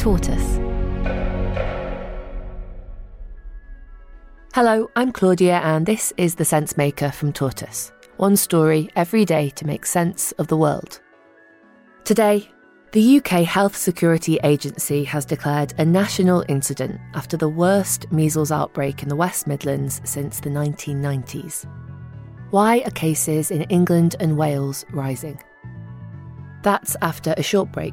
Tortoise. Hello, I'm Claudia, and this is The Sense Maker from Tortoise. One story every day to make sense of the world. Today, the UK Health Security Agency has declared a national incident after the worst measles outbreak in the West Midlands since the 1990s. Why are cases in England and Wales rising? That's after a short break.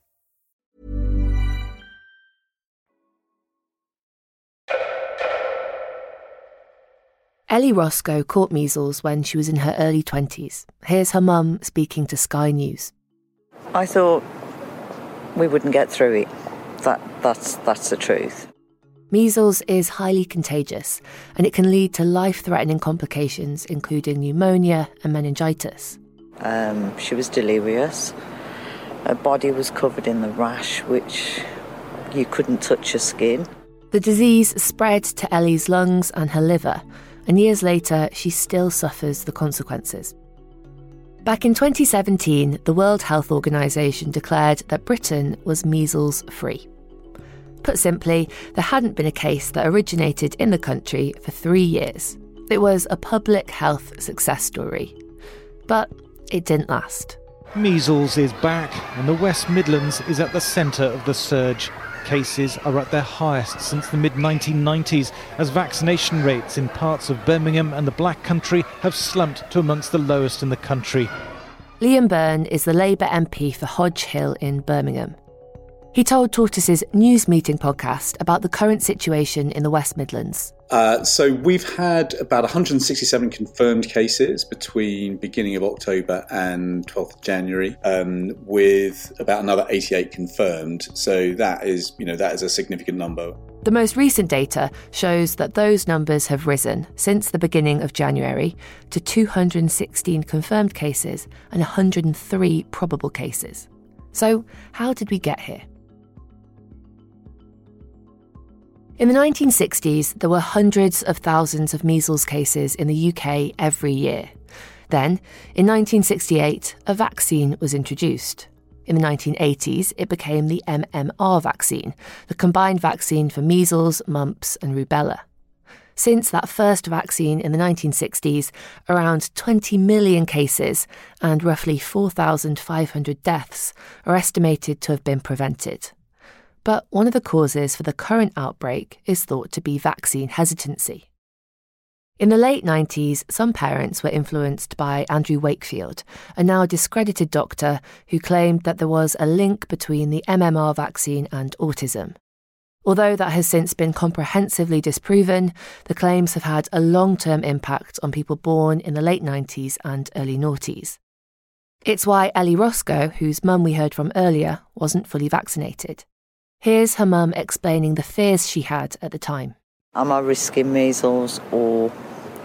Ellie Roscoe caught measles when she was in her early 20s. Here's her mum speaking to Sky News. I thought we wouldn't get through it. That, that's, that's the truth. Measles is highly contagious and it can lead to life threatening complications, including pneumonia and meningitis. Um, she was delirious. Her body was covered in the rash, which you couldn't touch her skin. The disease spread to Ellie's lungs and her liver, and years later, she still suffers the consequences. Back in 2017, the World Health Organization declared that Britain was measles free. Put simply, there hadn't been a case that originated in the country for three years. It was a public health success story. But it didn't last. Measles is back, and the West Midlands is at the centre of the surge. Cases are at their highest since the mid 1990s, as vaccination rates in parts of Birmingham and the Black Country have slumped to amongst the lowest in the country. Liam Byrne is the Labour MP for Hodge Hill in Birmingham. He told Tortoise's News Meeting podcast about the current situation in the West Midlands. Uh, so we've had about 167 confirmed cases between beginning of October and 12th of January, um, with about another 88 confirmed. So that is, you know, that is a significant number. The most recent data shows that those numbers have risen since the beginning of January to 216 confirmed cases and 103 probable cases. So, how did we get here? In the 1960s, there were hundreds of thousands of measles cases in the UK every year. Then, in 1968, a vaccine was introduced. In the 1980s, it became the MMR vaccine, the combined vaccine for measles, mumps, and rubella. Since that first vaccine in the 1960s, around 20 million cases and roughly 4,500 deaths are estimated to have been prevented. But one of the causes for the current outbreak is thought to be vaccine hesitancy. In the late 90s, some parents were influenced by Andrew Wakefield, a now discredited doctor who claimed that there was a link between the MMR vaccine and autism. Although that has since been comprehensively disproven, the claims have had a long term impact on people born in the late 90s and early noughties. It's why Ellie Roscoe, whose mum we heard from earlier, wasn't fully vaccinated. Here's her mum explaining the fears she had at the time. Am I risking measles or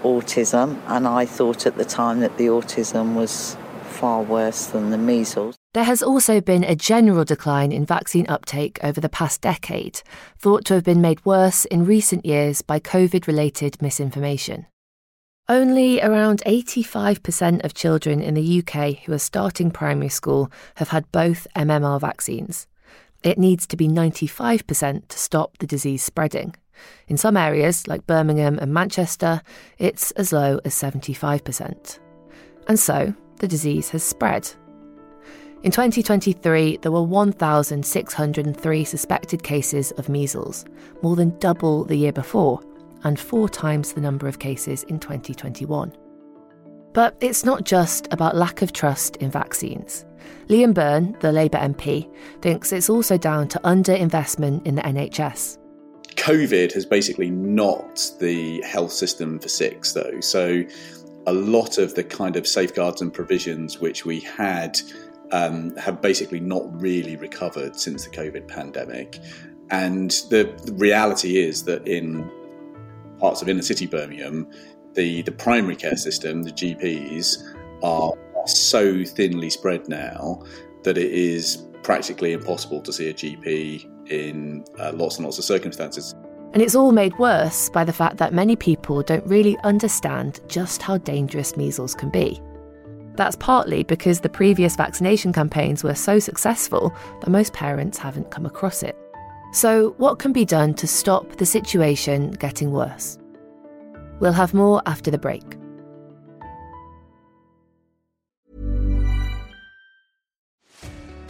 autism? And I thought at the time that the autism was far worse than the measles. There has also been a general decline in vaccine uptake over the past decade, thought to have been made worse in recent years by COVID related misinformation. Only around 85% of children in the UK who are starting primary school have had both MMR vaccines. It needs to be 95% to stop the disease spreading. In some areas, like Birmingham and Manchester, it's as low as 75%. And so, the disease has spread. In 2023, there were 1,603 suspected cases of measles, more than double the year before, and four times the number of cases in 2021. But it's not just about lack of trust in vaccines. Liam Byrne, the Labour MP, thinks it's also down to underinvestment in the NHS. COVID has basically knocked the health system for six, though. So a lot of the kind of safeguards and provisions which we had um, have basically not really recovered since the COVID pandemic. And the, the reality is that in parts of inner city Birmingham, the, the primary care system, the GPs, are so thinly spread now that it is practically impossible to see a GP in uh, lots and lots of circumstances. And it's all made worse by the fact that many people don't really understand just how dangerous measles can be. That's partly because the previous vaccination campaigns were so successful that most parents haven't come across it. So, what can be done to stop the situation getting worse? We'll have more after the break.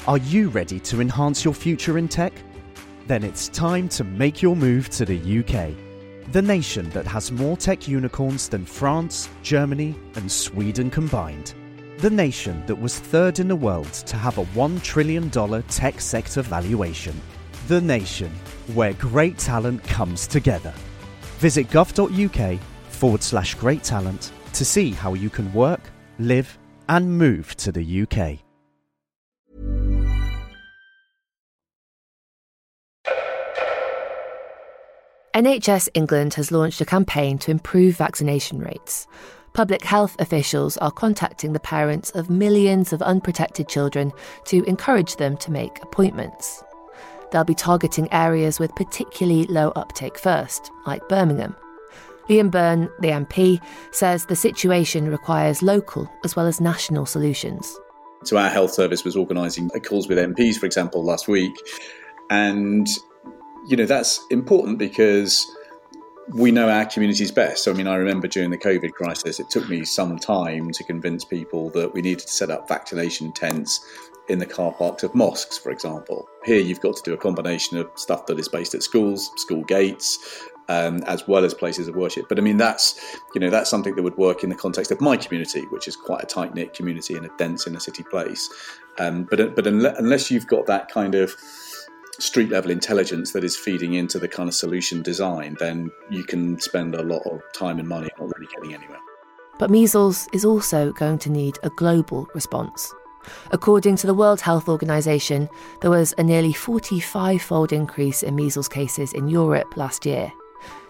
Are you ready to enhance your future in tech? Then it's time to make your move to the UK, the nation that has more tech unicorns than France, Germany, and Sweden combined. The nation that was third in the world to have a $1 trillion tech sector valuation. The nation where great talent comes together. Visit gov.uk forward slash great talent to see how you can work, live, and move to the UK. NHS England has launched a campaign to improve vaccination rates. Public health officials are contacting the parents of millions of unprotected children to encourage them to make appointments. They'll be targeting areas with particularly low uptake first, like Birmingham. Liam Byrne, the MP, says the situation requires local as well as national solutions. So, our health service was organising calls with MPs, for example, last week, and you know, that's important because we know our communities best. So, I mean, I remember during the COVID crisis, it took me some time to convince people that we needed to set up vaccination tents in the car parks of mosques, for example. Here, you've got to do a combination of stuff that is based at schools, school gates, um, as well as places of worship. But I mean, that's you know that's something that would work in the context of my community, which is quite a tight knit community in a dense inner city place. Um, but but unless you've got that kind of street level intelligence that is feeding into the kind of solution design, then you can spend a lot of time and money not really getting anywhere. But measles is also going to need a global response. According to the World Health Organization, there was a nearly 45 fold increase in measles cases in Europe last year.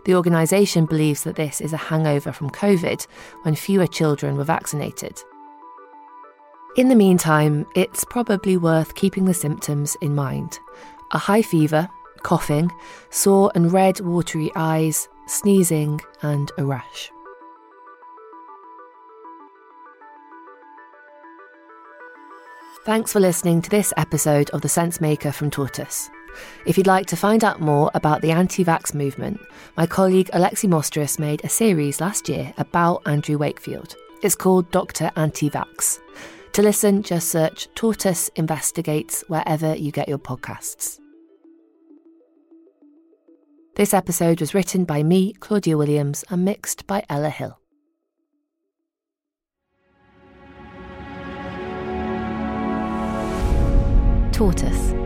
The organisation believes that this is a hangover from COVID when fewer children were vaccinated. In the meantime, it's probably worth keeping the symptoms in mind a high fever, coughing, sore and red, watery eyes, sneezing, and a rash. Thanks for listening to this episode of The Sense Maker from Tortoise. If you'd like to find out more about the anti vax movement, my colleague Alexi Mostrous made a series last year about Andrew Wakefield. It's called Dr. Anti Vax. To listen, just search Tortoise Investigates wherever you get your podcasts. This episode was written by me, Claudia Williams, and mixed by Ella Hill. Tortoise.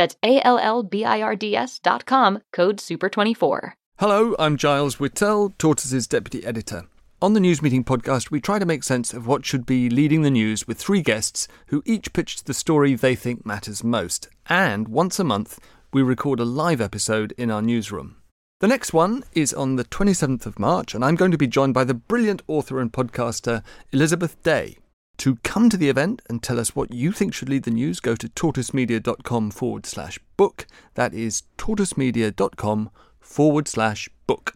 That's A-L-L-B-I-R-D-S dot com, code SUPER24. Hello, I'm Giles Whittell, Tortoise's deputy editor. On the News Meeting podcast, we try to make sense of what should be leading the news with three guests who each pitched the story they think matters most. And once a month, we record a live episode in our newsroom. The next one is on the 27th of March, and I'm going to be joined by the brilliant author and podcaster Elizabeth Day. To come to the event and tell us what you think should lead the news, go to tortoisemedia.com forward slash book. That is tortoisemedia.com forward slash book.